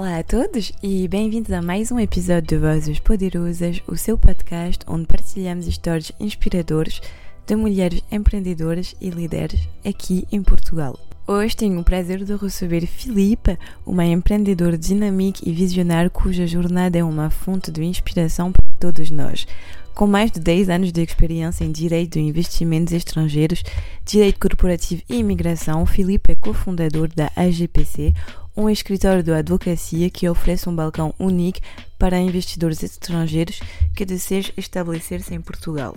Olá a todos e bem-vindos a mais um episódio de Vozes Poderosas, o seu podcast onde partilhamos histórias inspiradoras de mulheres empreendedoras e líderes aqui em Portugal. Hoje tenho o prazer de receber Filipe, uma empreendedora dinâmica e visionária cuja jornada é uma fonte de inspiração para todos nós. Com mais de 10 anos de experiência em direito de investimentos estrangeiros, direito corporativo e imigração, Filipe é cofundador da AGPC, um escritório de advocacia que oferece um balcão único para investidores estrangeiros que desejam estabelecer-se em Portugal.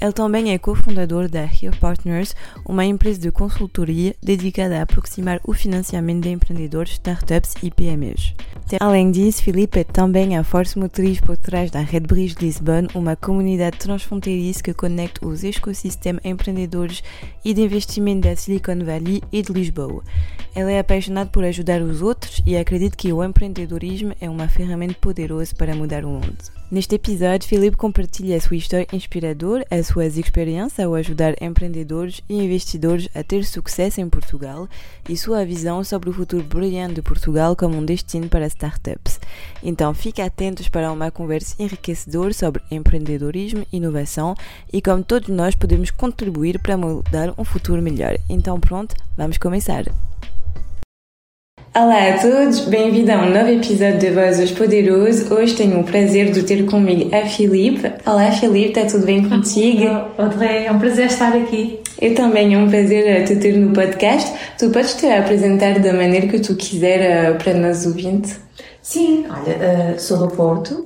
Ele também é cofundador da Here Partners, uma empresa de consultoria dedicada a aproximar o financiamento de empreendedores, startups e PMEs. Além disso, Felipe é também a força motriz por trás da Red Bridge Lisbon, uma comunidade transfronteiriça que conecta os ecossistemas empreendedores e de investimento da Silicon Valley e de Lisboa. Ele é apaixonado por ajudar os outros e acredita que o empreendedorismo é uma ferramenta poderosa para mudar o mundo. Neste episódio, Felipe compartilha a sua história inspiradora, as suas experiências ao ajudar empreendedores e investidores a ter sucesso em Portugal e sua visão sobre o futuro brilhante de Portugal como um destino para startups. Então, fique atentos para uma conversa enriquecedora sobre empreendedorismo, inovação e como todos nós podemos contribuir para mudar um futuro melhor. Então, pronto, vamos começar! Olá a todos, bem-vindo a um novo episódio de Vozes Poderosos. Hoje tenho o prazer de ter comigo a Filipe. Olá Filipe, está tudo bem contigo? Audrey, é um prazer estar aqui. Eu também, é um prazer te ter no podcast. Tu podes te apresentar da maneira que tu quiser eh, para nós ouvintes? Sim, olha, eh, sou do Porto,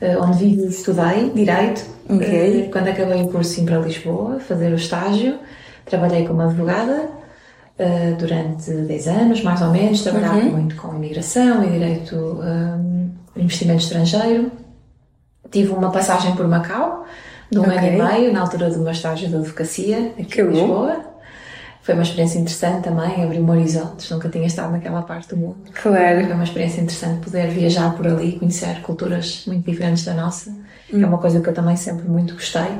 eh, onde vivo e estudei Direito. Ok. Quando acabei o curso vim para Lisboa fazer o estágio, trabalhei como advogada uh, durante 10 anos, mais ou menos, trabalhava uhum. muito com imigração e direito um, investimento estrangeiro. Tive uma passagem por Macau, de um okay. ano e meio, na altura do meu estágio de advocacia, aqui que em Lisboa. Bom. Foi uma experiência interessante também, abriu-me horizontes, nunca tinha estado naquela parte do mundo. Claro. Foi uma experiência interessante poder viajar por ali, conhecer culturas muito diferentes da nossa, hum. que é uma coisa que eu também sempre muito gostei.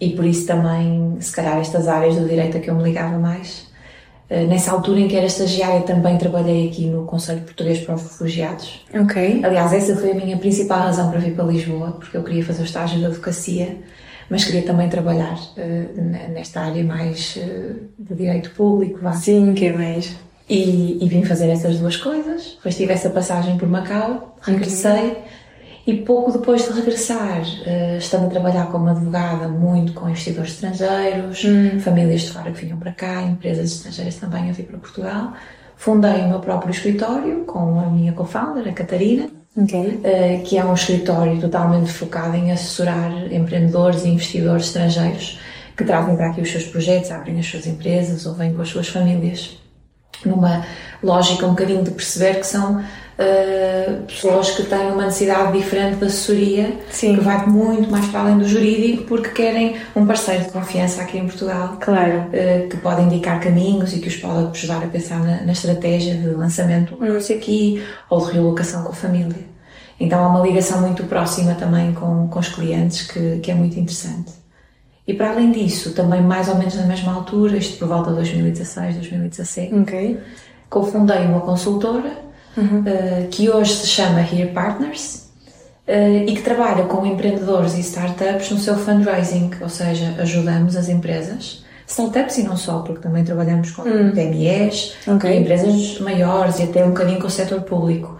E por isso também, se calhar, estas áreas do direito a que eu me ligava mais, eh, nessa altura em que era estagiária também trabalhei aqui no Conselho Português para os Refugiados. Ok. Aliás, essa foi a minha principal razão para vir para Lisboa, porque eu queria fazer o estágio de advocacia, mas queria também trabalhar uh, nesta área mais uh, de direito público. Vá. Sim, que é mais. E, e, vim fazer essas duas coisas. Depois tive essa passagem por Macau, regressei. Okay e pouco depois de regressar, uh, estando a trabalhar como advogada, muito com investidores estrangeiros, hum. famílias de fora que vinham para cá, empresas estrangeiras também a vir para Portugal, fundei o meu próprio escritório com a minha co-founder, a Catarina, okay. uh, que é um escritório totalmente focado em assessorar empreendedores e investidores estrangeiros que trazem para aqui os seus projetos, abrem as suas empresas ou vêm com as suas famílias. Numa lógica um bocadinho de perceber que são uh, pessoas que têm uma necessidade diferente de assessoria, Sim. que vai muito mais para além do jurídico, porque querem um parceiro de confiança aqui em Portugal, claro. Uh, que pode indicar caminhos e que os pode ajudar a pensar na, na estratégia de lançamento do negócio aqui ou de relocação com a família. Então há uma ligação muito próxima também com, com os clientes que, que é muito interessante. E para além disso, também mais ou menos na mesma altura, isto por volta de 2016, 2017, okay. cofundei uma consultora uhum. uh, que hoje se chama Here Partners uh, e que trabalha com empreendedores e startups no seu fundraising, ou seja, ajudamos as empresas, startups e não só, porque também trabalhamos com uhum. PMEs, okay. empresas maiores e até um bocadinho com o setor público,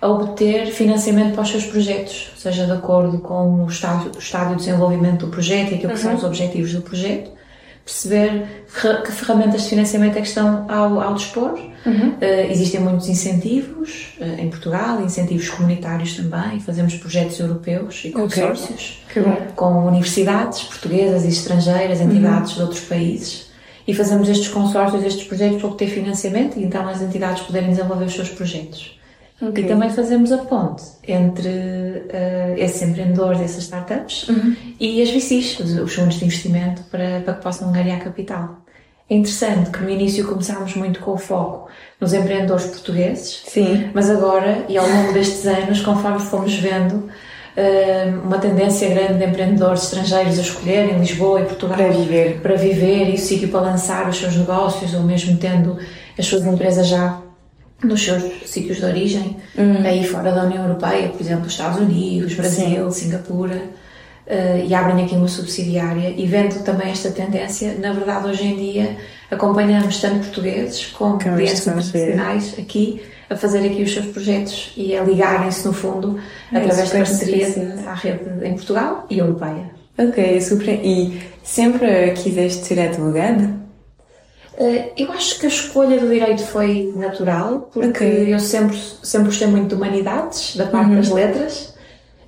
a obter financiamento para os seus projetos, seja de acordo com o estádio, o de desenvolvimento do projeto e aquilo que uhum. são os objetivos do projeto perceber que ferramentas de financiamento é que estão ao, ao dispor. Uhum. Uh, existem muitos incentivos uh, em Portugal, incentivos comunitários também, fazemos projetos europeus e consórcios okay. com universidades portuguesas e estrangeiras, entidades uhum. de outros países. E fazemos estes consórcios, estes projetos para obter financiamento e então as entidades poderem desenvolver os seus projetos. Okay. E também fazemos a ponte entre uh, esses empreendedores, essas startups uhum. e as VCs, os fundos de investimento, para, para que possam ganhar capital. É interessante que no início começámos muito com o foco nos empreendedores portugueses, Sim. mas agora, e ao longo destes anos, conforme fomos vendo, uh, uma tendência grande de empreendedores estrangeiros a escolherem Lisboa e Portugal para viver, para viver e o sítio para lançar os seus negócios, ou mesmo tendo as suas empresas já nos seus sítios de origem, uhum. aí fora da União Europeia, por exemplo, Estados Unidos, Brasil, Sim. Singapura, uh, e abrem aqui uma subsidiária. E vendo também esta tendência, na verdade, hoje em dia acompanhamos tanto portugueses como clientes internacionais aqui a fazer aqui os seus projetos e a ligarem-se, no fundo, é através de parceria à rede em Portugal e europeia. Ok, super. E sempre quiseste ser advogada? Eh, eu acho que a escolha do direito foi natural, porque okay. eu sempre, sempre gostei muito de humanidades, da parte uhum. das letras,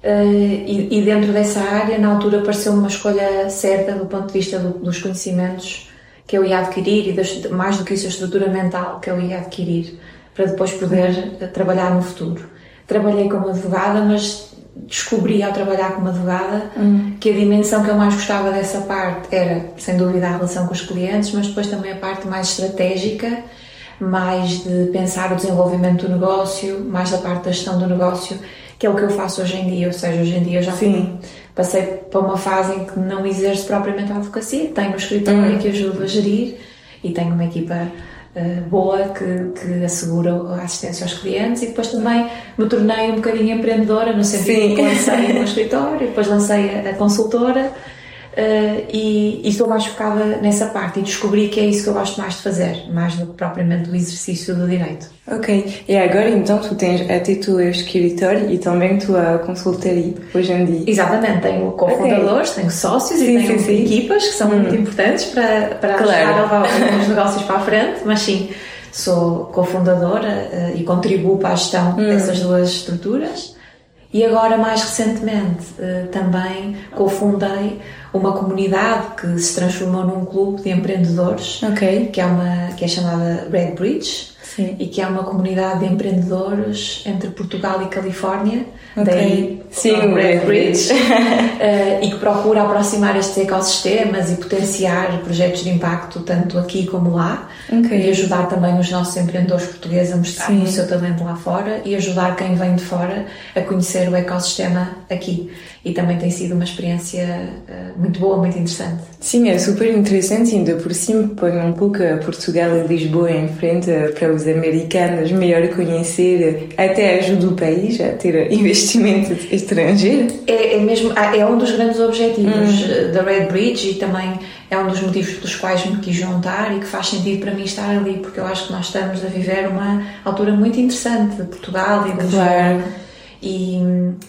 eh, e, e, dentro dessa área, na altura, pareceu-me uma escolha certa do ponto de vista do, dos conhecimentos que eu ia adquirir e das, mais do que isso, a estrutura mental que eu ia adquirir para depois poder eh, trabalhar no futuro. Trabalhei como advogada, mas descobri ao trabalhar como advogada uhum. que a dimensão que eu mais gostava dessa parte era, sem dúvida, a relação com os clientes, mas depois também a parte mais estratégica, mais de pensar o desenvolvimento do negócio, mais da parte da gestão do negócio, que é o que eu faço hoje em dia. Ou seja, hoje em dia eu já Sim. passei para uma fase em que não exerço propriamente a advocacia, tenho um escritório uhum. que ajudo a gerir e tenho uma equipa boa que, que assegura a assistência aos clientes e depois também me tornei um bocadinho empreendedora no sentido que lancei o escritório, depois lancei a, a consultora Uh, e, e, estou mais focada nessa parte e descobri que é isso que eu gosto mais de fazer, mais do que propriamente do exercício do direito. Ok, e agora então tu tens até tu escritório e também tua consultoria hoje em dia? Exatamente, tenho cofundadores, okay. tenho sócios sim, e tenho sim, sim. equipas que são hum. muito importantes para, para claro. ajudar a levar os negócios para a frente, mas sim, sou cofundadora uh, e contribuo para a gestão hum. dessas duas estruturas. E agora, mais recentemente, uh, também cofundei uma comunidade que se transformou num clube de empreendedores, okay. que, é uma, que é chamada Red Bridge, Sim. e que é uma comunidade de empreendedores entre Portugal e Califórnia, okay. daí Sim, o Red Bridge, uh, e que procura aproximar estes ecossistemas e potenciar projetos de impacto tanto aqui como lá, okay. e ajudar também os nossos empreendedores portugueses a mostrar Sim. o seu talento lá fora e ajudar quem vem de fora a conhecer o ecossistema aqui e também tem sido uma experiência uh, muito boa, muito interessante. Sim, é super interessante, ainda por cima põe um pouco Portugal e Lisboa em frente para os americanos melhor conhecer, até ajuda o país a ter investimento estrangeiro. É, é mesmo, ah, é um dos grandes objetivos hum. da Red Bridge e também é um dos motivos pelos quais me quis juntar e que faz sentido para mim estar ali, porque eu acho que nós estamos a viver uma altura muito interessante de Portugal e de Lisboa. Claro e,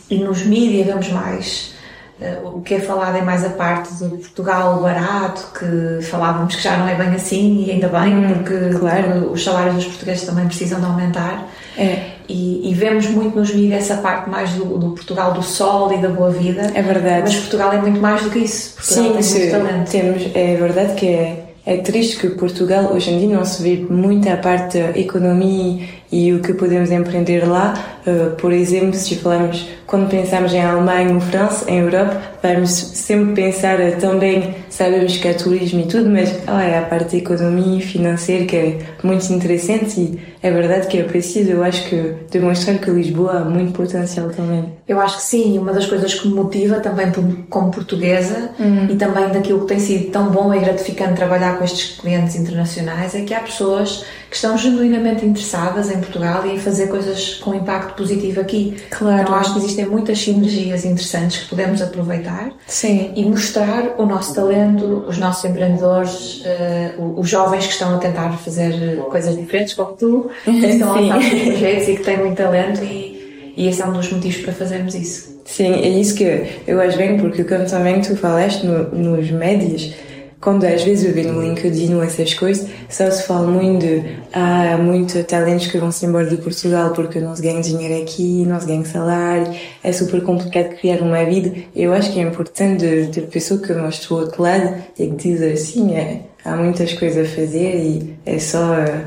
e nos mídias vemos mais. Uh, o que é falado é mais a parte de Portugal barato, que falávamos que já não é bem assim, e ainda bem, hum, porque, claro. os salários dos portugueses também precisam de aumentar. É. E, e, vemos muito nos mídias essa parte mais do, do, Portugal do sol e da boa vida. É verdade. Mas Portugal é muito mais do que isso. Portugal sim, tem sim, muito. Temos, é verdade que é, é triste que Portugal hoje em dia não se vê muito a parte da economia e o que podemos empreender lá. Uh, por exemplo, se falamos, quando pensamos em Alemanha ou França, em Europa, vamos sempre pensar uh, também, sabemos que é turismo e tudo, mas oh, é a parte da economia financeira que é muito interessante e é verdade que é preciso, eu acho que demonstrar que Lisboa há muito potencial também. Eu acho que sim, uma das coisas que me motiva também como portuguesa uhum. e também daquilo que tem sido tão bom e gratificante trabalhar com estes clientes internacionais é que há pessoas que estão genuinamente interessadas em Portugal e em fazer coisas com impacto positivo aqui. Claro. Então acho que existem muitas sinergias interessantes que podemos aproveitar Sim. e mostrar o nosso talento, os nossos empreendedores, uh, os jovens que estão a tentar fazer coisas diferentes, como tu, que estão a lançar projetos e que têm muito talento e, e esse é um dos motivos para fazermos isso. Sim, é isso que eu acho bem, porque como também tu falaste no, nos médias, quando às vezes eu vejo no LinkedIn ou essas coisas, só se fala muito de ah, há muitos talentos que vão-se embora de Portugal porque não se ganha dinheiro aqui, não se ganha salário, é super complicado criar uma vida. Eu acho que é importante ter pessoa que mostra o outro lado e que diz assim, é, há muitas coisas a fazer e é só uh,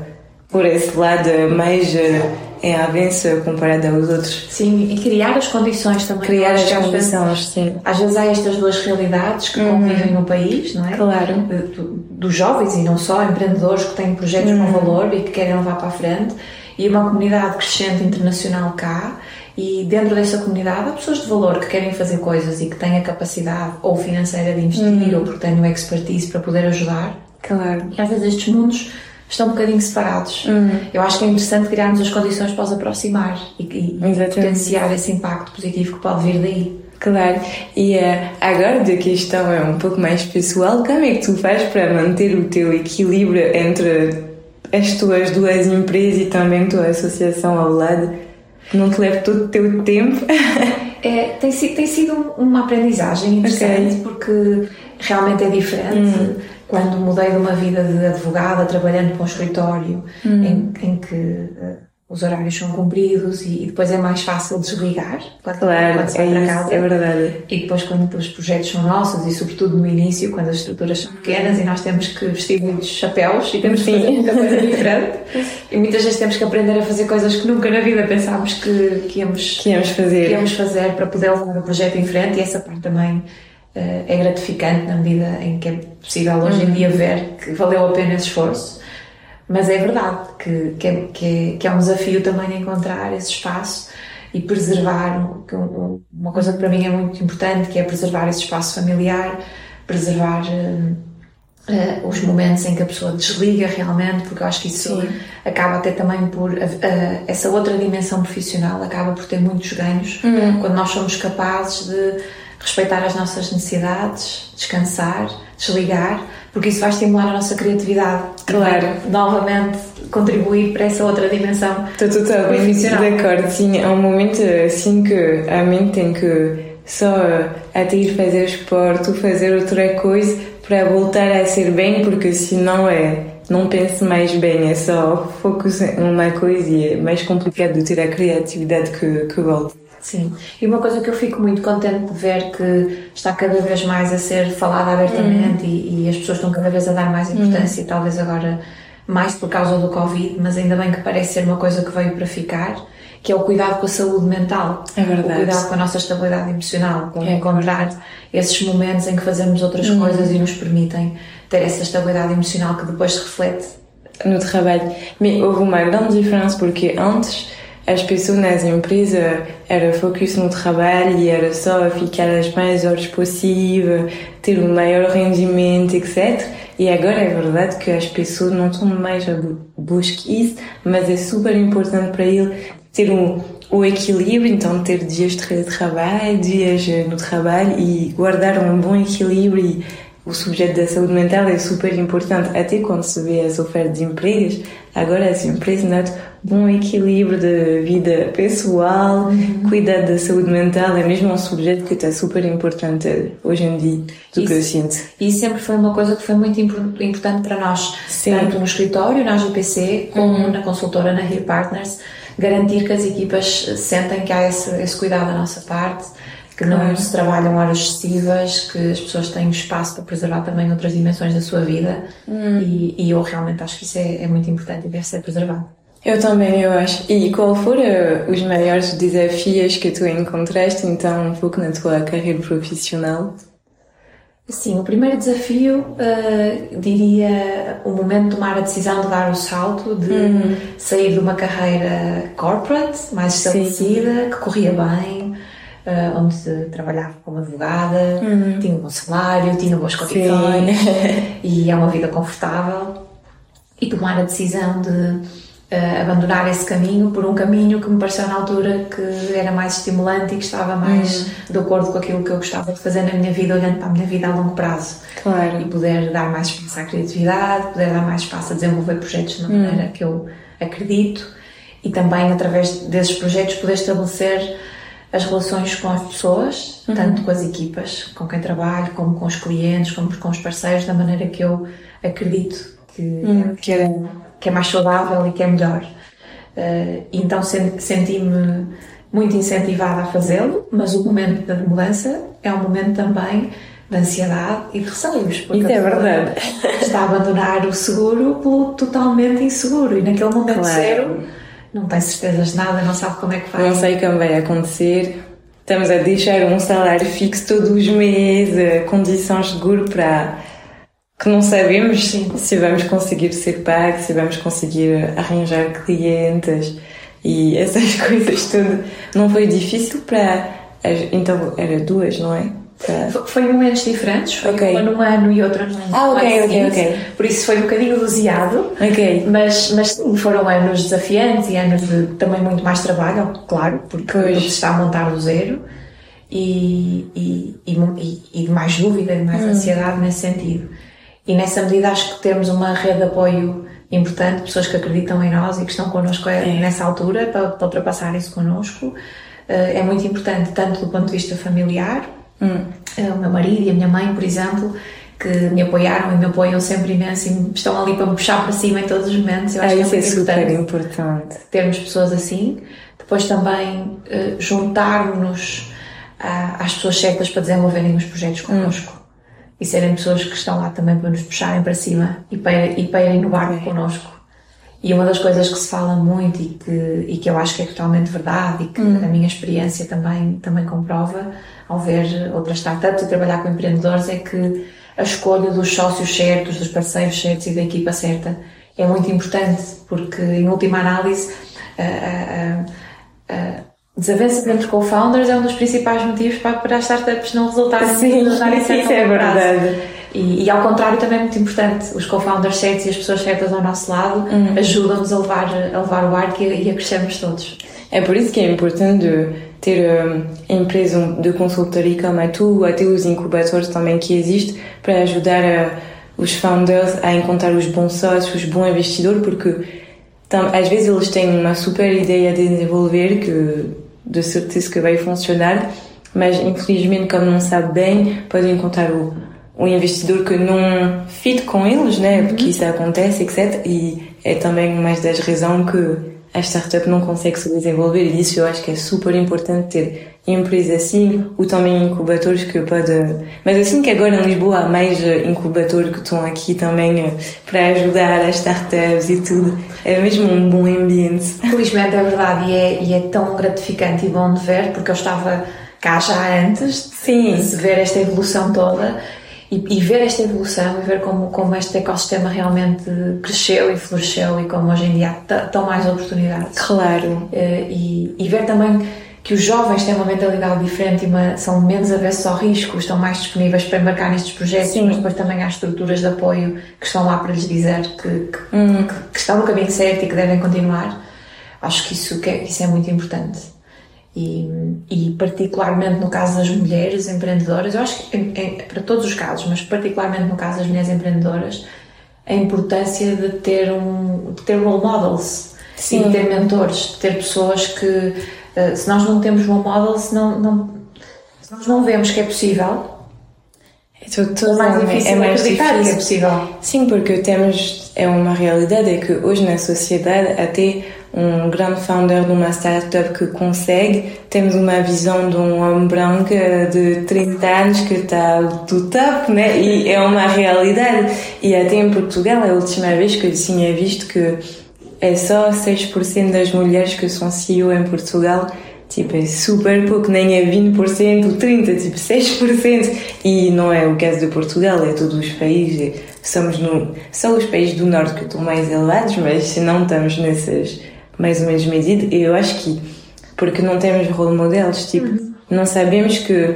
por esse lado mais uh, é avanço comparado aos outros. Sim, e criar as condições também. Criar as condições, sim. Às vezes há estas duas realidades que uhum. convivem no país, não é? Claro. Dos jovens e não só, empreendedores que têm projetos uhum. com valor e que querem levar para a frente, e uma comunidade crescente internacional cá. E dentro dessa comunidade há pessoas de valor que querem fazer coisas e que têm a capacidade ou financeira de investir uhum. ou porque têm o expertise para poder ajudar. Claro. E às vezes estes mundos estão um bocadinho separados. Uhum. Eu acho que é interessante criarmos as condições para os aproximar e, e potenciar esse impacto positivo que pode vir daí. Claro, e eh, agora a questão é um pouco mais pessoal, como é que tu fazes para manter o teu equilíbrio entre as tuas duas empresas e também a tua associação ao lado? Não te leva todo o teu tempo? É, tem, sido, tem sido uma aprendizagem interessante Ok. porque realmente é diferente. Quando mudei de uma vida de advogada, trabalhando para um escritório em, em que eh, os horários são cumpridos e, e depois é mais fácil desligar quando, Claro, quando se é para casa. é verdade. E depois, quando os projetos são nossos, e sobretudo no início, quando as estruturas são pequenas e nós temos que vestir muitos chapéus e temos que Sim. fazer muita coisa diferente, e muitas vezes temos que aprender a fazer coisas que nunca na vida pensámos que, que íamos Que íamos fazer? que íamos fazer para poder levar o projeto em frente, e essa parte também eh, é gratificante na medida em que é possível hoje em dia ver que valeu a pena esse esforço. Mas é verdade que, que, é, que, é, que é um desafio também encontrar esse espaço e preservar um- um- uma coisa que para mim é muito importante, que é preservar esse espaço familiar, preservar eh, eh, os momentos em que a pessoa desliga realmente, porque eu acho que isso Sim. acaba até também por eh, essa outra dimensão profissional acaba por ter muitos ganhos quando nós somos capazes de respeitar as nossas necessidades, descansar, desligar, porque isso vai estimular a nossa criatividade. vai Claro. novamente contribuir para essa outra dimensão. Estou totalmente de acordo. Sim, há um momento assim que a mente tem que só até ir fazer esporte ou fazer outra coisa para voltar a ser bem, porque senão é. Não pense mais bem, é só foco em uma coisa e é mais complicado de ter a criatividade que, que volta. Sim, e uma coisa que eu fico muito contente de ver que está cada vez mais a ser falada abertamente e, e as pessoas estão cada vez a dar mais importância, talvez agora mais por causa do Covid, mas ainda bem que parece ser uma coisa que veio para ficar, que é o cuidado com a saúde mental. É verdade. O cuidado com a nossa estabilidade emocional, com É encontrar esses momentos em que fazemos outras coisas e nos permitem ter essa estabilidade emocional que depois se reflete no trabalho. Mas houve uma grande diferença porque antes as pessoas nas empresas eram focus no trabalho e era só ficar as mais horas possível, ter o maior rendimento, etc. E agora é verdade que as pessoas não estão mais a bu- buscar isso, mas é super importante para ele ter um, o equilíbrio, então ter dias de trabalho, dias eh, no trabalho e guardar um bom equilíbrio o sujeito da saúde mental é super importante, até quando se vê as ofertas de empregos. Agora as empresas notam bom equilíbrio de vida pessoal, cuidar da saúde mental, é mesmo um sujeito que está super importante hoje em dia, do que eu Isso. sinto. E isso sempre foi uma coisa que foi muito impor- importante para nós, Sim. tanto no escritório, na AGPC, como na consultora, na Here Partners, garantir que as equipas sentem que há esse, esse cuidado da nossa parte, que não Claro. se trabalham horas excessivas, que as pessoas têm espaço para preservar também outras dimensões da sua vida e, e eu realmente acho que isso é, é muito importante e deve ser preservado. Eu também, eu acho. E qual foram eh, os maiores desafios que tu encontraste, então, um pouco na tua carreira profissional? Sim, o primeiro desafio, eh, diria, o momento de tomar a decisão de dar o salto, de sair de uma carreira corporate, mais estabelecida, que corria bem, eh, onde trabalhava como advogada, tinha um bom salário, tinha boas condições e é uma vida confortável, e tomar a decisão de eh, abandonar esse caminho por um caminho que me pareceu na altura que era mais estimulante e que estava mais de acordo com aquilo que eu gostava de fazer na minha vida, olhando para a minha vida a longo prazo. E Claro. poder dar mais espaço à criatividade, poder dar mais espaço a desenvolver projetos da maneira que eu acredito e também através desses projetos poder estabelecer as relações com as pessoas, tanto com as equipas com quem trabalho, como com os clientes, como com os parceiros, da maneira que eu acredito que, Que era que é mais saudável e que é melhor. Eh, então sen- senti-me muito incentivada a fazê-lo, mas o momento da mudança é um momento também de ansiedade e de receios. porque Isso é verdade. Está a abandonar o seguro pelo totalmente inseguro e naquele momento Claro. zero não tem certezas de nada, não sabe como é que vai. Não sei como vai acontecer. Estamos a deixar um salário fixo todos os meses, condições de seguro para que não sabemos Sim. se vamos conseguir ser pagos, se vamos conseguir arranjar clientes e essas coisas tudo. Não foi difícil para. Então era duas, não é? Foi em momentos diferentes, foi okay. uma num ano e outra num Ah, ok, ok, ok. Por isso foi um bocadinho doseado. Ok. Mas, mas foram anos desafiantes e anos de também muito mais trabalho, claro, porque, porque se está a montar do zero. E, e, e, e, de mais dúvida, de mais hum. ansiedade nesse sentido. E nessa medida acho que temos uma rede de apoio importante, pessoas que acreditam em nós e que estão connosco é. nessa altura para, para ultrapassar isso connosco. Eh, é muito importante, tanto do ponto de vista familiar, hum. Eh, o meu marido e a minha mãe, por exemplo, que me apoiaram e me apoiam sempre imenso e estão ali para me puxar para cima em todos os momentos. Eu acho é, que é, é super importante termos pessoas assim. Depois também uh, juntarmos às pessoas certas para desenvolverem os projetos connosco. Hum. E serem pessoas que estão lá também para nos puxarem para cima e para, e para inovar connosco. E uma das coisas que se fala muito e que, e que eu acho que é totalmente verdade e que hum. a minha experiência também, também comprova ao ver outras startups e trabalhar com empreendedores é que a escolha dos sócios certos, dos parceiros certos e da equipa certa é muito importante porque, em última análise, a, a, a, desavença entre co-founders é um dos principais motivos para, para as startups não resultarem sim, não certo é verdade. E, e, ao contrário também é muito importante, os co-founders certos e as pessoas certas ao nosso lado hum. ajudam-nos a levar, a levar o barco e, e a crescermos todos. É por isso que é importante ter um, empresa de consultoria como a tu, até os incubadores também que existem, para ajudar a, os founders a encontrar os bons sócios, os bons investidores, porque tam, às vezes eles têm uma super ideia de desenvolver que de certeza que vai funcionar, mas infelizmente, como não sabe bem, podem encontrar o, o investidor que não fit com eles, né? Uhum. Porque isso acontece, etc. E é também uma das razões que a startup não consegue se desenvolver. E isso eu acho que é super importante ter empresas assim, ou também incubadores que pode. Mas assim que agora em Lisboa há mais incubadores que estão aqui também eh, para ajudar as startups e tudo. É mesmo um bom ambiente. Felizmente é verdade e é, e é tão gratificante e bom de ver, porque eu estava cá já antes Sim. de ver esta evolução toda e, e, ver esta evolução e ver como, como este ecossistema realmente cresceu e floresceu e como hoje em dia há tão mais oportunidades. Claro. Eh, e, e ver também que os jovens têm uma mentalidade diferente e uma, são menos avessos ao risco, estão mais disponíveis para embarcar nestes projetos, Sim. mas depois também há estruturas de apoio que estão lá para lhes dizer que, que, hum. que, que estão no caminho certo e que devem continuar. Acho que isso, que é, isso é muito importante. E, e, particularmente no caso das mulheres empreendedoras, eu acho que em, em, para todos os casos, mas particularmente no caso das mulheres empreendedoras, a importância de ter um de ter role models, Sim. de ter mentores, de ter pessoas que eh, se nós não temos role models, não, não, se nós não vemos que é possível, é, é mais difícil é mais difícil. que é possível. Sim, porque temos, é uma realidade, é que hoje na sociedade até um grande founder de uma startup que consegue, temos uma visão de um homem branco de 30 anos que está do top, né? E é uma realidade. E até em Portugal, a última vez que eu tinha visto que é só 6% das mulheres que são CEO em Portugal, tipo, é super pouco, nem é 20%, 30%, tipo 6%. E não é o caso de Portugal, é todos os países. Somos no, só os países do norte que estão mais elevados, mas se não estamos nessas mais ou menos medidas, eu acho que porque não temos role models, tipo, uhum. não sabemos que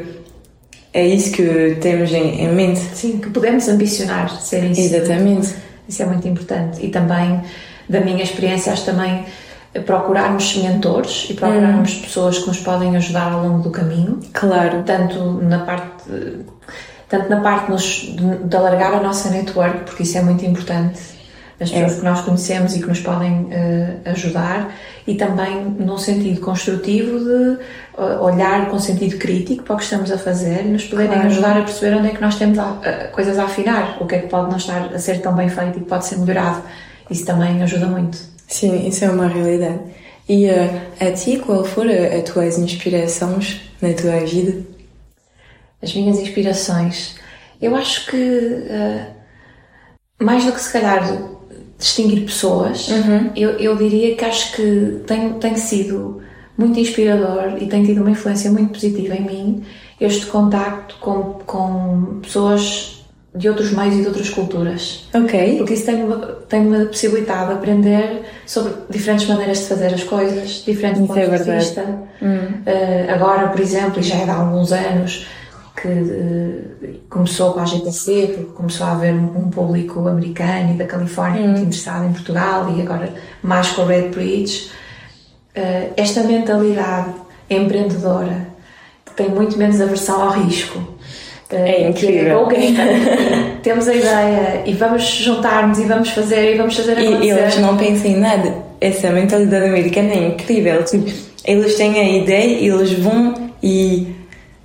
é isso que temos em, em, mente. Sim, que podemos ambicionar ser isso. Exatamente. Isso é muito importante. E também, da minha experiência, acho também procurarmos mentores e procurarmos uhum. pessoas que nos podem ajudar ao longo do caminho. Claro. Tanto na parte tanto na parte nos, de, de alargar a nossa network, porque isso é muito importante as pessoas é. que nós conhecemos e que nos podem uh, ajudar e também num sentido construtivo de uh, olhar com sentido crítico para o que estamos a fazer e nos poderem claro. ajudar a perceber onde é que nós temos a, coisas a afinar, o que é que pode não estar a ser tão bem feito e que pode ser melhorado. Isso também ajuda muito. Sim, isso é uma realidade. E a ti, qual foram as tuas inspirações na tua vida? As minhas inspirações? Eu acho que mais do que se calhar distinguir pessoas, uhum. eu, eu diria que acho que tem, tem sido muito inspirador e tem tido uma influência muito positiva em mim este contacto com, com pessoas de outros meios e de outras culturas. Ok. Porque isso tem-me tem possibilitado aprender sobre diferentes maneiras de fazer as coisas, diferentes isso pontos é de vista. Hum. Uh, agora, por exemplo, e já é há alguns anos, que uh, começou com a GTC, porque começou a haver um, um público americano e da Califórnia muito interessado em Portugal e agora mais com a Red Bridge. Uh, esta mentalidade empreendedora que tem muito menos aversão ao risco. Uh, é incrível. É temos a ideia e vamos juntar-nos e vamos fazer e vamos fazer acontecer. E eles não pensam em nada. Essa mentalidade americana é incrível. Tipo, eles têm a ideia e eles vão e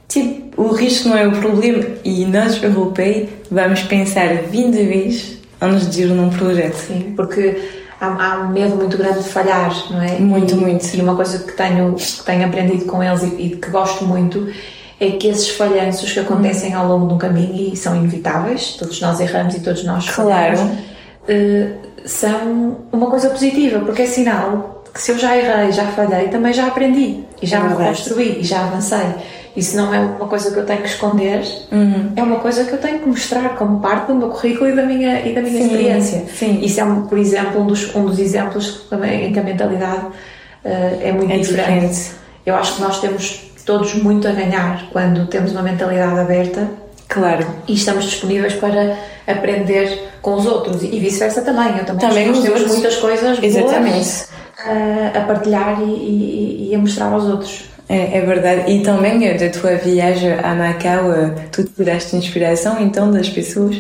tipo, o risco não é o problema e nós europeus vamos pensar 20 vezes antes de ir num projeto. Sim, porque há, há, um medo muito grande de falhar, não é? Muito, e, muito. E uma coisa que tenho, que tenho aprendido com eles e, e que gosto muito é que esses falhanços que acontecem ao longo do caminho e são inevitáveis, todos nós erramos e todos nós falhamos, uh, são uma coisa positiva, porque é sinal que se eu já errei, já falhei, também já aprendi e já é me reconstruí e já avancei. Isso não é uma coisa que eu tenho que esconder, uhum. é uma coisa que eu tenho que mostrar como parte do meu currículo e da minha, e da minha sim, experiência. Sim. Isso é, por exemplo, um dos, um dos exemplos também em que a mentalidade uh, é muito é diferente. diferente. Eu acho que nós temos todos muito a ganhar quando temos uma mentalidade aberta. Claro. E estamos disponíveis para aprender com os outros e vice-versa também. Eu também, também nós temos outros. muitas coisas Exatamente. a, a partilhar e, e, e a mostrar aos outros. É, é, verdade. E também eh, da tua viagem a Macau, eh, tu tiraste inspiração então das pessoas?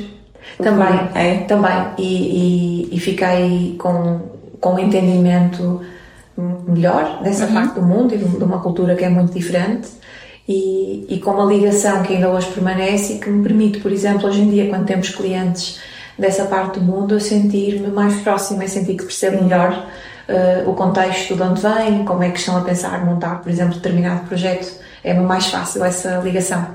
Também, é? também. E, e, e fiquei com, com um entendimento melhor dessa uhum. parte do mundo e de uma cultura que é muito diferente. E, e, com uma ligação que ainda hoje permanece e que me permite, por exemplo, hoje em dia, quando temos clientes dessa parte do mundo, eu sentir-me mais próxima e sentir que percebo melhor uh, o contexto de onde vem, como é que estão a pensar montar, por exemplo, determinado projeto. É mais fácil essa ligação.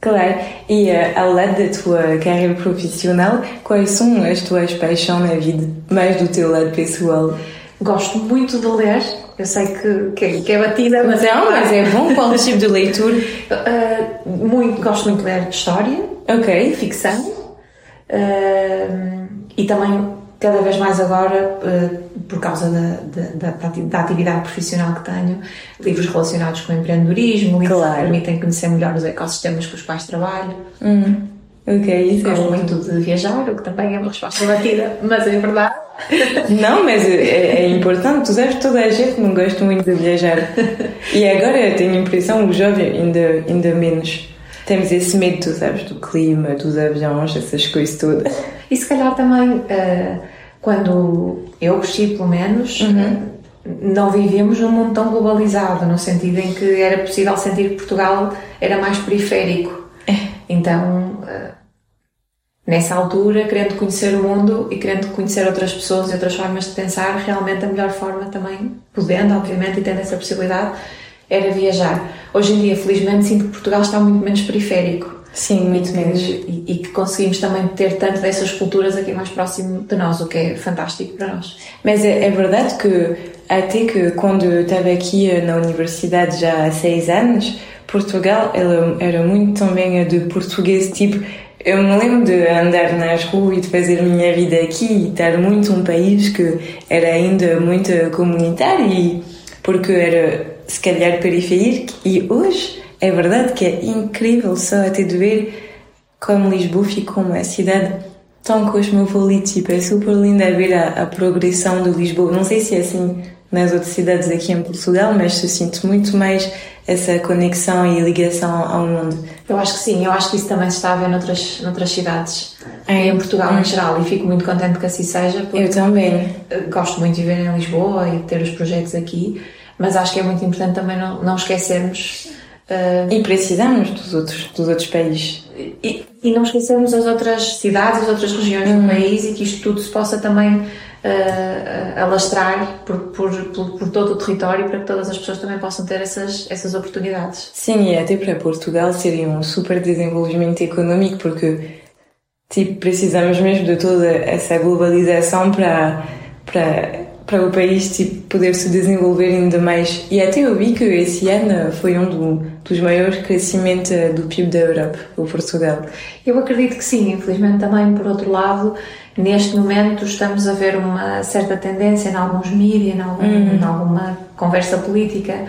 Claro, e uh, ao lado da tua carreira profissional, quais são as tuas paixões na vida, mais do teu lado pessoal? Gosto muito de ler, eu sei que, que, que é batida, mas não, é, mas é bom. Qual tipo de leitura? Uh, muito, gosto muito de ler história, ok, ficção, uh, e também cada vez mais agora, uh, por causa da, da, da, da, atividade profissional que tenho, livros relacionados com o empreendedorismo e claro. que permitem conhecer melhor os ecossistemas com os quais trabalho. Hum. Ok, isso Gosto é muito de viajar, o que também é uma resposta batida, mas é verdade. Não, mas é, é, importante, tu sabes, toda a gente não gosta muito de viajar. E agora eu tenho a impressão, os jovens ainda, ainda menos. Temos esse medo, tu sabes, do clima, dos aviões, essas coisas todas. E se calhar também, uh, quando eu cresci, pelo menos, uhum. não vivíamos num mundo tão globalizado, no sentido em que era possível sentir que Portugal era mais periférico. É. Então, uh, nessa altura, querendo conhecer o mundo e querendo conhecer outras pessoas e outras formas de pensar, realmente a melhor forma também, podendo, obviamente, e tendo essa possibilidade, era viajar. Hoje em dia, felizmente, sinto que Portugal está muito menos periférico. Sim, muito menos. e, e, que conseguimos também ter tanto dessas culturas aqui mais próximo de nós, o que é fantástico para nós. Mas é, é verdade que, até que quando eu estava aqui na universidade já há seis anos, Portugal ela era muito também de português, tipo, eu me lembro de andar nas ruas e de fazer minha vida aqui e estar muito um país que era ainda muito comunitário e porque era se calhar periférico e hoje é verdade que é incrível só até de ver como Lisboa ficou uma cidade tão cosmopolita, tipo, é super linda ver a, a progressão de Lisboa. Não sei se é assim nas outras cidades aqui em Portugal, mas se sinto muito mais essa conexão e ligação ao mundo. Eu acho que sim, eu acho que isso também se está a ver noutras, noutras cidades, é. em Portugal em geral, e fico muito contente que assim seja. Eu também. Gosto muito de viver em Lisboa e de ter os projetos aqui, mas acho que é muito importante também não, não esquecermos. Uh, e precisamos dos outros, dos outros países. E, e não esquecermos as outras cidades, as outras regiões uhum. do país e que isto tudo se possa também uh, alastrar por, por, por, por, todo o território para que todas as pessoas também possam ter essas, essas oportunidades. Sim, e até para Portugal seria um super desenvolvimento económico porque tipo, precisamos mesmo de toda essa globalização para, para, para o país tipo, poder se desenvolver ainda mais. E até eu vi que esse ano foi um do, dos maiores crescimentos do PIB da Europa, o Portugal. Eu acredito que sim, infelizmente também, por outro lado, Neste momento estamos a ver uma certa tendência em alguns mídias, em, algum, uhum. em alguma conversa política,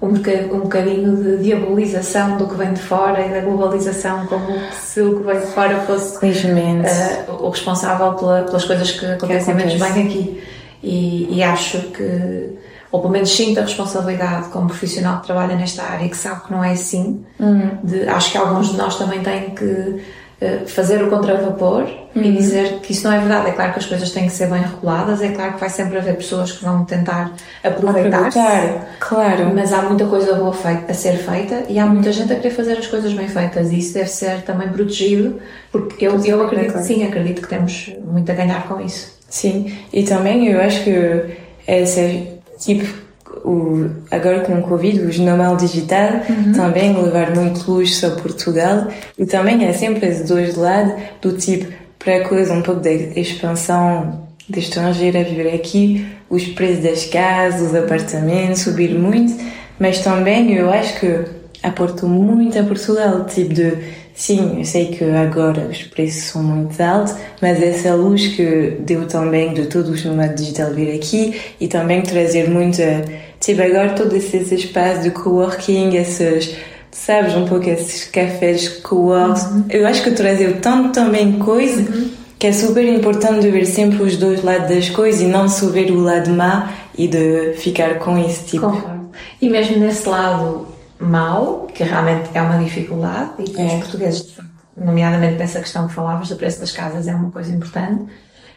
um, um bocadinho de diabolização do que vem de fora e da globalização, como se o que vem de fora fosse uh, o responsável pela, pelas coisas que acontecem menos bem aqui. E, e, acho que, ou pelo menos sinto a responsabilidade como profissional que trabalha nesta área, que sabe que não é assim. Uhum. De, acho que alguns de nós também têm que eh, fazer o contravapor uhum. e dizer que isso não é verdade. É claro que as coisas têm que ser bem reguladas, é claro que vai sempre haver pessoas que vão tentar aproveitar-se. Aproveitar, claro. Mas há muita coisa boa feita, a ser feita e há muita gente a querer fazer as coisas bem feitas e isso deve ser também protegido, porque eu, eu acredito que sim, acredito que temos muito a ganhar com isso. Sim, e também eu acho que esse tipo o, agora com o Covid, o normal digital uhum. também levar muito luz a Portugal. E também é sempre esses dois lados do tipo, para coisa um pouco da expansão de estrangeiro a viver aqui, os preços das casas, os apartamentos subir muito, mas também eu acho que aportou muito a Portugal, tipo de Sim, eu sei que agora os preços são muito altos, mas essa luz que deu também de todos os nomados digital vir aqui e também trazer muito, tipo agora todos esses espaços de coworking, esses, sabes, um pouco esses cafés coworks, uhum. eu acho que trazeu tanto também coisa uhum. que é super importante de ver sempre os dois lados das coisas e não só ver o lado má e de ficar com esse tipo. Concordo. E mesmo nesse lado mau, que realmente é uma dificuldade, e que é. os portugueses, nomeadamente nessa questão que falavas do preço das casas, é uma coisa importante,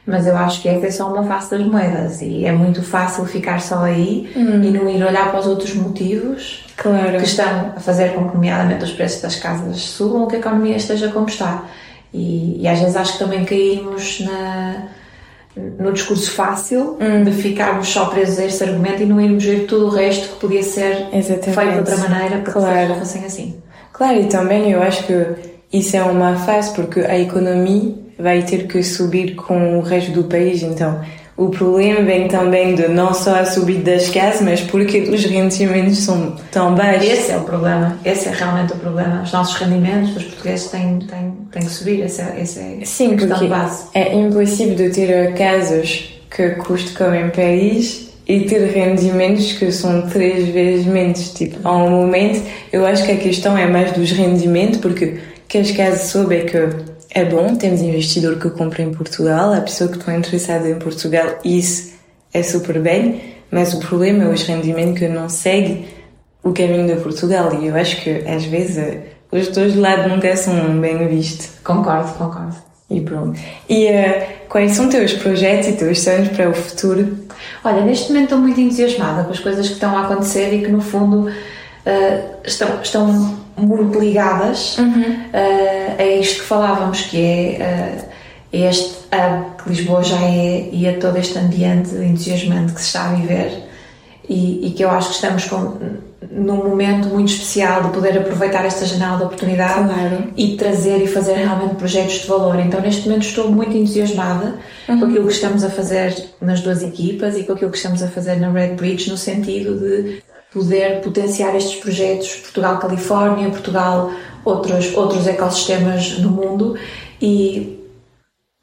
mas eu acho que é que é só uma face das moedas e é muito fácil ficar só aí hum. e não ir olhar para os outros motivos claro. que estão a fazer com que, nomeadamente, os preços das casas subam ou que a economia esteja como está. E, e às vezes acho que também caímos na no discurso fácil hum. de ficarmos só presos a este argumento e não irmos ver tudo o resto que podia ser Exatamente. feito de outra maneira para claro. que fossem assim. Claro, e também eu acho que isso é uma fase porque a economia vai ter que subir com o resto do país, então o problema vem também de não só a subida das casas, mas porque os rendimentos são tão baixos. Esse é o problema, esse é realmente o problema. Os nossos rendimentos dos portugueses têm, têm, têm que subir, esse é, esse é Sim, a questão de base. É impossível de ter casas que custam como em Paris e ter rendimentos que são três vezes menos. Tipo, há um momento, eu acho que a questão é mais dos rendimentos, porque que as casas soube é que é bom, temos investidor que compra em Portugal, a pessoa que está interessada em Portugal, isso é super bem, mas o problema é os rendimentos que não seguem o caminho de Portugal e eu acho que às vezes os dois lados nunca são bem vistos. Concordo, concordo. E pronto. E uh, quais são teus projetos e teus sonhos para o futuro? Olha, neste momento estou muito entusiasmada com as coisas que estão a acontecer e que no fundo uh, estão, estão muito ligadas uhum. uh, a isto que falávamos, que é uh, este hub que Lisboa já é e a todo este ambiente entusiasmante que se está a viver e, e, que eu acho que estamos com, num momento muito especial de poder aproveitar esta janela de oportunidade claro. e trazer e fazer realmente projetos de valor. Então, neste momento, estou muito entusiasmada uhum. com aquilo que estamos a fazer nas duas equipas e com aquilo que estamos a fazer na Red Bridge, no sentido de poder potenciar estes projetos Portugal-Califórnia, Portugal, outros, outros ecossistemas no mundo e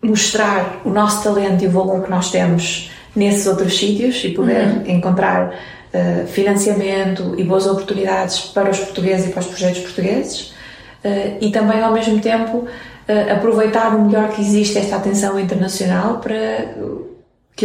mostrar o nosso talento e o valor que nós temos nesses outros sítios e poder uhum. encontrar uh, financiamento e boas oportunidades para os portugueses e para os projetos portugueses uh, e também ao mesmo tempo uh, aproveitar o melhor que existe esta atenção internacional para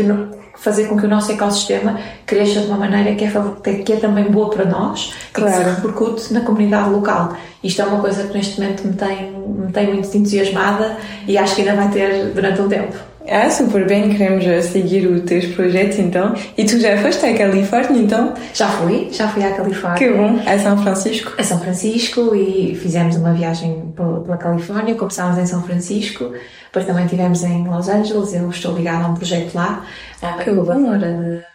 que fazer com que o nosso ecossistema cresça de uma maneira que é, que é também boa para nós claro. e que se repercute na comunidade local. Isto é uma coisa que neste momento me tem, me tem muito entusiasmada e acho que ainda vai ter durante um tempo. Ah, super bem, queremos seguir os teus projetos então. E tu já foste à Califórnia então? Já fui, já fui à Califórnia. Que bom, a São Francisco? A São Francisco e fizemos uma viagem pela Califórnia, começámos em São Francisco, depois também estivemos em Los Angeles, eu estou ligada a um projeto lá, a incubadora de de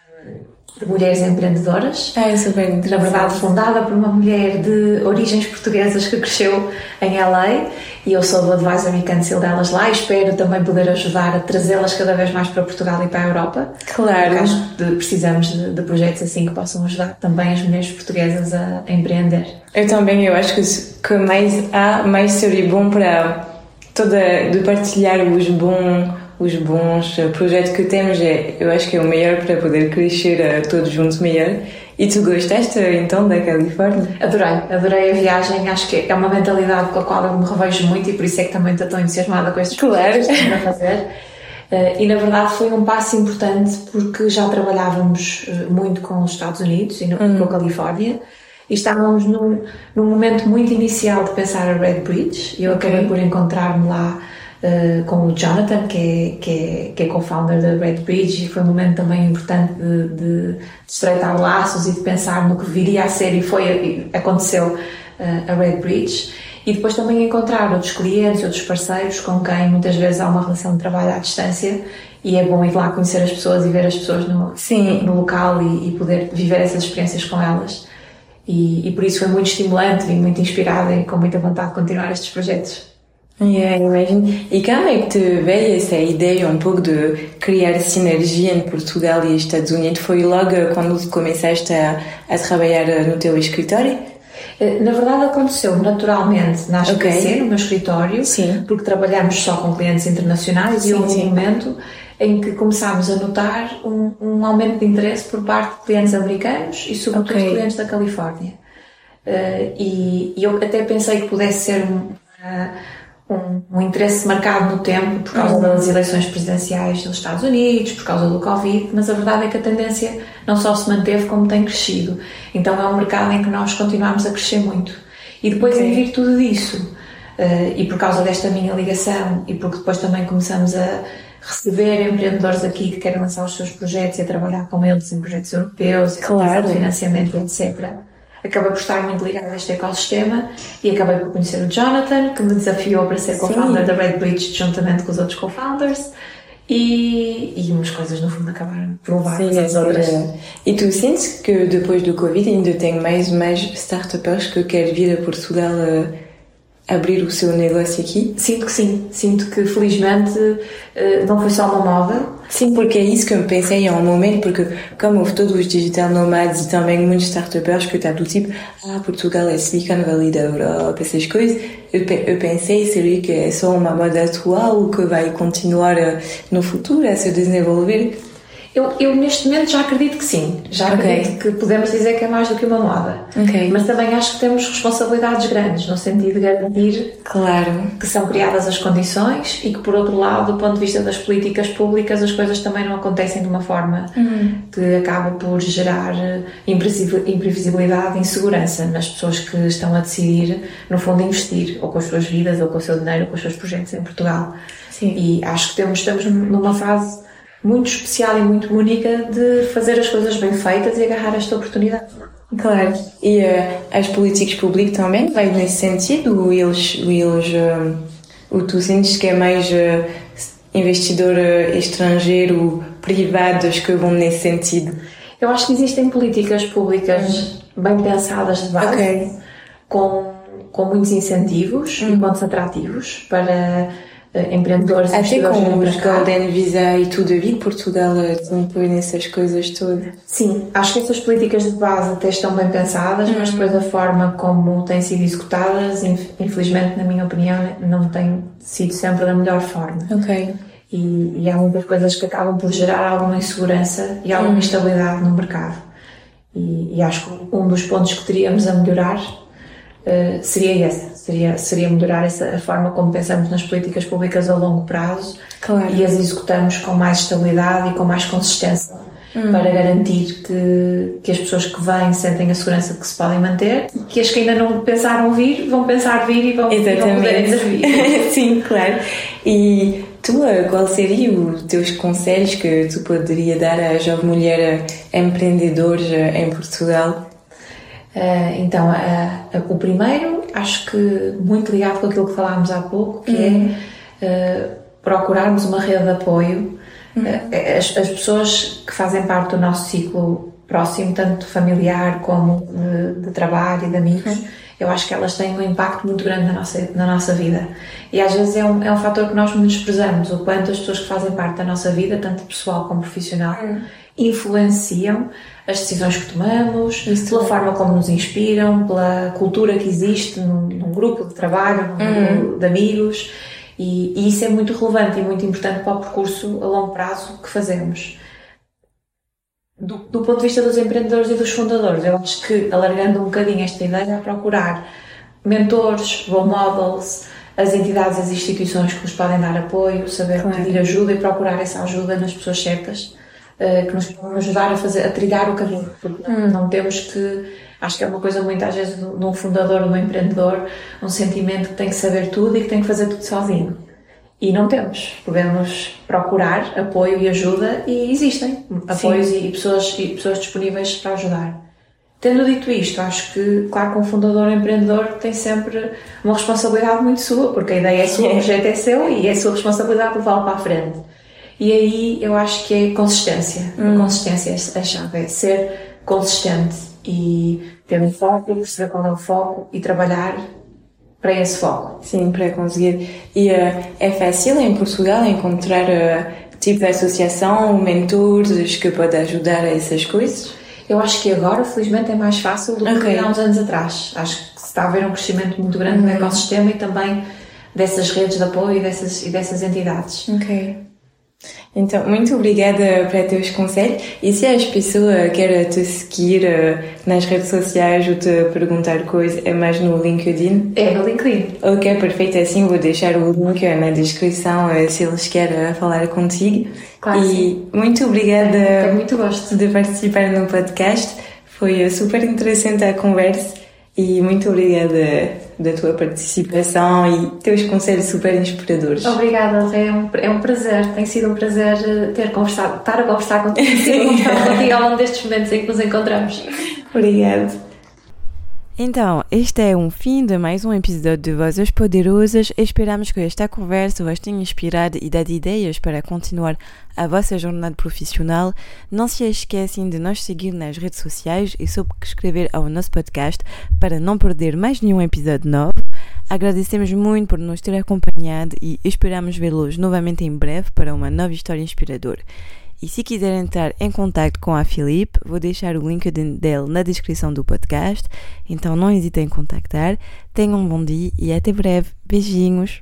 mulheres empreendedoras. Ah, isso é bem Na verdade, fundada por uma mulher de origens portuguesas que cresceu em LA e eu sou do Advisory Council delas lá e espero também poder ajudar a trazê-las cada vez mais para Portugal e para a Europa. Claro. Acho que precisamos de, de, projetos assim que possam ajudar também as mulheres portuguesas a, a empreender. Eu também, eu acho que, que mais há, mais seria bom para toda, de partilhar os bons os bons projetos que temos. É, eu acho que é o melhor para poder crescer uh, todos juntos melhor. E tu gostaste então da Califórnia? Adorei, adorei a viagem. Acho que é uma mentalidade com a qual eu me revejo muito e por isso é que também estou tão entusiasmada com estes claro. que estamos a fazer. Uh, e na verdade foi um passo importante porque já trabalhávamos muito com os Estados Unidos e no, uhum. com a Califórnia e estávamos num, num momento muito inicial de pensar a Red Bridge e eu okay. acabei por encontrar-me lá uh, com o Jonathan, que é, que é, que é co-founder da Red Bridge, e foi um momento também importante de, de, de, estreitar laços e de pensar no que viria a ser, e foi, aconteceu uh, a Red Bridge. E depois também encontrar outros clientes, outros parceiros com quem muitas vezes há uma relação de trabalho à distância e é bom ir lá conhecer as pessoas e ver as pessoas no, Sim. no local e, e poder viver essas experiências com elas. E, e, por isso foi muito estimulante e muito inspirada e com muita vontade de continuar estes projetos. Yeah, imagino. E como é que te veio essa ideia um pouco de criar sinergia em Portugal e Estados Unidos? Foi logo quando começaste a, a trabalhar no teu escritório? Eh, na verdade aconteceu naturalmente na HPC, okay. no meu escritório, sim. porque trabalhamos só com clientes internacionais sim, e houve um momento em que começámos a notar um, um, aumento de interesse por parte de clientes americanos e sobretudo okay. clientes da Califórnia. Uh, e, e, eu até pensei que pudesse ser um, uh, um, um, interesse marcado no tempo por causa uhum. das eleições presidenciais dos Estados Unidos, por causa do Covid, mas a verdade é que a tendência não só se manteve como tem crescido. Então é um mercado em que nós continuamos a crescer muito. E depois, okay. em virtude disso, uh, e por causa desta minha ligação, e porque depois também começamos a receber empreendedores aqui que querem lançar os seus projetos e a trabalhar com eles em projetos europeus, claro. financiamento, etc acabei por estar muito ligada a este ecossistema e acabei por conhecer o Jonathan, que me desafiou para ser co-founder da Red Bridge juntamente com os outros co-founders. E, e umas coisas no fundo acabaram por levar Sim, as outras. E tu sentes que depois do Covid ainda tem mais mais startups que querem vir a Portugal a abrir o seu negócio aqui? Sinto que sim. Sinto que felizmente eh, não foi só uma moda, Sim, porque é isso que eu pensei há um momento, porque como houve todos os digital nomads e também muitos startupers que está do tipo, ah, Portugal é Silicon Valley da Europa, essas coisas, eu, eu pensei, seria que é só uma moda atual que vai continuar eh, no futuro a se desenvolver? Eu, eu neste momento já acredito que sim. Já acredito okay. que podemos dizer que é mais do que uma moda. Okay. Mas também acho que temos responsabilidades grandes, no sentido de garantir claro. que são criadas as condições e que, por outro lado, do ponto de vista das políticas públicas, as coisas também não acontecem de uma forma uhum. que acaba por gerar eh, imprevisibilidade e insegurança nas pessoas que estão a decidir, no fundo, investir ou com as suas vidas, ou com o seu dinheiro, ou com os seus projetos em Portugal. Sim. E acho que temos, estamos numa fase muito especial e muito única de fazer as coisas bem feitas e agarrar esta oportunidade. Claro. E uh, as políticas públicas também vai nesse sentido? Eles, eles uh, o tu sentes que é mais uh, investidor estrangeiro, privados que vão nesse sentido? Eu acho que existem políticas públicas bem pensadas de base, okay. com, com muitos incentivos hum. e pontos atrativos para empreendedores Até com os Golden Visa e tudo a vir, Portugal não põe nessas coisas todas. Sim, acho que essas políticas de base até estão bem pensadas, mas uhum. depois a forma como têm sido executadas, infelizmente, na minha opinião, não tem sido sempre da melhor forma. Ok. E, e há muitas coisas que acabam por gerar alguma insegurança e alguma uhum. instabilidade no mercado. E, e, acho que um dos pontos que teríamos a melhorar uh, seria esse seria, seria melhorar essa, a forma como pensamos nas políticas públicas a longo prazo claro. e as executamos com mais estabilidade e com mais consistência hum. para garantir que, que as pessoas que vêm sentem a segurança de que se podem manter que as que ainda não pensaram vir vão pensar vir e vão, e vão poder vir. Sim, claro. E tu, qual seria os teus conselhos que tu poderia dar à jovem mulher empreendedora em Portugal? Uh, então, uh, o primeiro, acho que muito ligado com aquilo que falámos há pouco, que uhum. é procurarmos uma rede de apoio. Uhum. As, as, pessoas que fazem parte do nosso ciclo próximo, tanto familiar como de, de trabalho e de amigos, uhum. eu acho que elas têm um impacto muito grande na nossa, na nossa vida. E às vezes é um, é um fator que nós desprezamos, o quanto as pessoas que fazem parte da nossa vida, tanto pessoal como profissional, uhum. influenciam as decisões que tomamos, Isso pela forma como nos inspiram, pela cultura que existe num, num grupo de trabalho, num uhum. grupo de amigos. E, e, isso é muito relevante e muito importante para o percurso a longo prazo que fazemos. Do, do ponto de vista dos empreendedores e dos fundadores, eu acho que, alargando um bocadinho esta ideia, a procurar mentores, role models, as entidades, as instituições que nos podem dar apoio, saber claro. pedir ajuda e procurar essa ajuda nas pessoas certas que nos podem ajudar a fazer, a trilhar o caminho, porque não temos que, acho que é uma coisa muito às vezes de um fundador, de um empreendedor, um sentimento que tem que saber tudo e que tem que fazer tudo sozinho. E não temos. Podemos procurar apoio e ajuda e existem apoios e pessoas, e pessoas disponíveis para ajudar. Tendo dito isto, acho que, claro, que um fundador ou empreendedor tem sempre uma responsabilidade muito sua, porque a ideia é sua, o projeto é seu e é a sua responsabilidade levá-lo para a frente. E aí eu acho que é consistência. Hum. A consistência é a chave, é ser consistente e ter um foco, saber qual é o foco e trabalhar para esse foco. Sim, para conseguir. E uh, é fácil em Portugal encontrar uh, tipo de associação, mentores que podem ajudar a essas coisas? Eu acho que agora, felizmente, é mais fácil do que há uns anos atrás. Acho que se está a haver um crescimento muito grande uhum. no ecossistema e também dessas redes de apoio e dessas, e dessas entidades. Ok. Então, muito obrigada para teus conselhos. E se as pessoas querem te seguir uh, nas redes sociais ou te perguntar coisas, é mais no LinkedIn? É no LinkedIn. Ok, perfeito. Assim vou deixar o link na descrição uh, se eles querem falar contigo. Claro, e sim. muito obrigada é, muito gosto. de participar no podcast. Foi uh, super interessante a conversa e muito obrigada da tua participação e teus conselhos super inspiradores. Obrigada, é um, é um prazer, tem sido um prazer eh, ter conversado, estar a conversar contigo, conversar contigo ao longo destes momentos em que nos encontramos. Obrigada. Então, este é um fim de mais um episódio de Vozes Poderosas. Esperamos que esta conversa vos tenha inspirado e dado ideias para continuar a vossa jornada profissional. Não se esquecem de nos seguir nas redes sociais e subscrever ao nosso podcast para não perder mais nenhum episódio novo. Agradecemos muito por nos ter acompanhado e esperamos vê-los novamente em breve para uma nova história inspiradora. E se quiserem entrar em contato com a Filipe, vou deixar o link dele na descrição do podcast. Então não hesitem em contactar. Tenham um bom dia e até breve. Beijinhos.